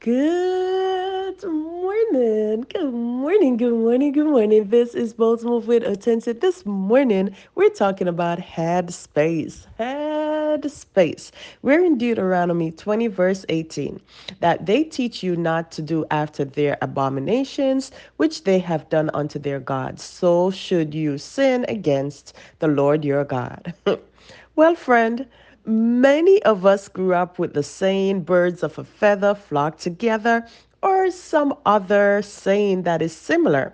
Good morning. Good morning. Good morning. Good morning. This is Baltimore with Attention. This morning, we're talking about head space. Head space. We're in Deuteronomy 20, verse 18, that they teach you not to do after their abominations, which they have done unto their gods. So should you sin against the Lord your God. well, friend, Many of us grew up with the saying, birds of a feather flock together, or some other saying that is similar.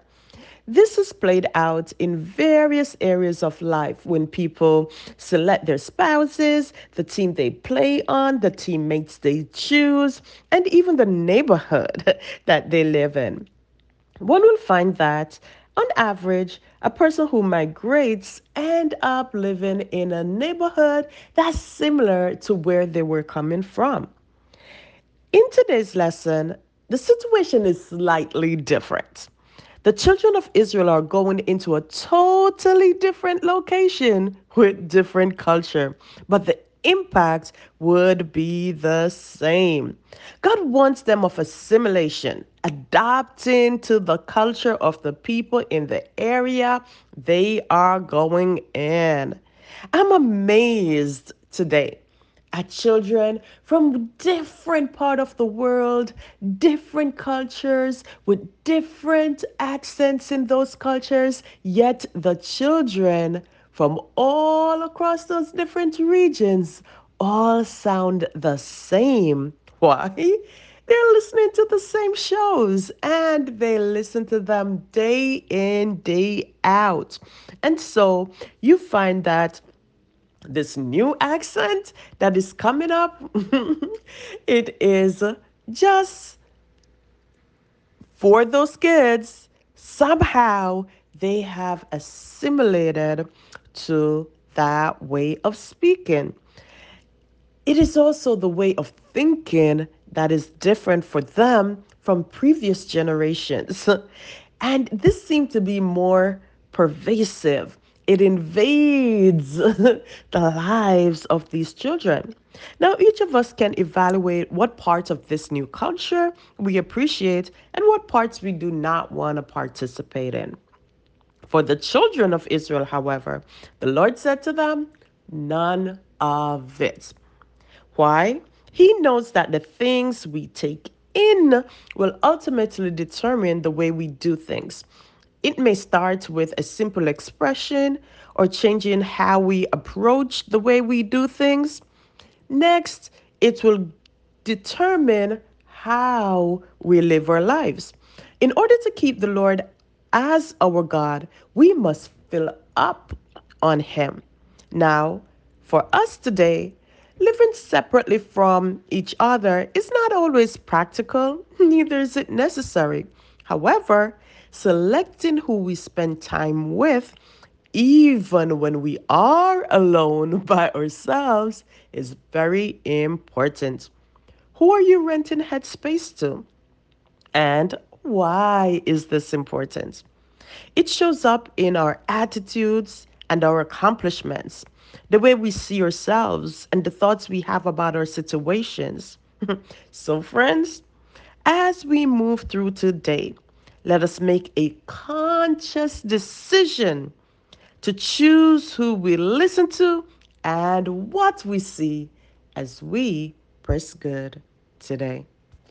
This is played out in various areas of life when people select their spouses, the team they play on, the teammates they choose, and even the neighborhood that they live in. One will find that, on average, a person who migrates end up living in a neighborhood that's similar to where they were coming from. In today's lesson, the situation is slightly different. The children of Israel are going into a totally different location with different culture, but the impact would be the same. God wants them of assimilation, adapting to the culture of the people in the area they are going in. I'm amazed today at children from different part of the world, different cultures with different accents in those cultures, yet the children from all across those different regions all sound the same. Why? They're listening to the same shows and they listen to them day in, day out. And so you find that this new accent that is coming up, it is just for those kids. Somehow they have assimilated to that way of speaking. It is also the way of thinking that is different for them from previous generations. And this seemed to be more pervasive. It invades the lives of these children. Now, each of us can evaluate what parts of this new culture we appreciate and what parts we do not want to participate in. For the children of Israel, however, the Lord said to them, None of it. Why? He knows that the things we take in will ultimately determine the way we do things. It may start with a simple expression or changing how we approach the way we do things. Next, it will determine how we live our lives. In order to keep the Lord as our God, we must fill up on Him. Now, for us today, living separately from each other is not always practical, neither is it necessary. However, selecting who we spend time with, even when we are alone by ourselves, is very important. Who are you renting headspace to? And why is this important? It shows up in our attitudes and our accomplishments, the way we see ourselves, and the thoughts we have about our situations. so, friends, as we move through today, let us make a conscious decision to choose who we listen to and what we see as we press good today.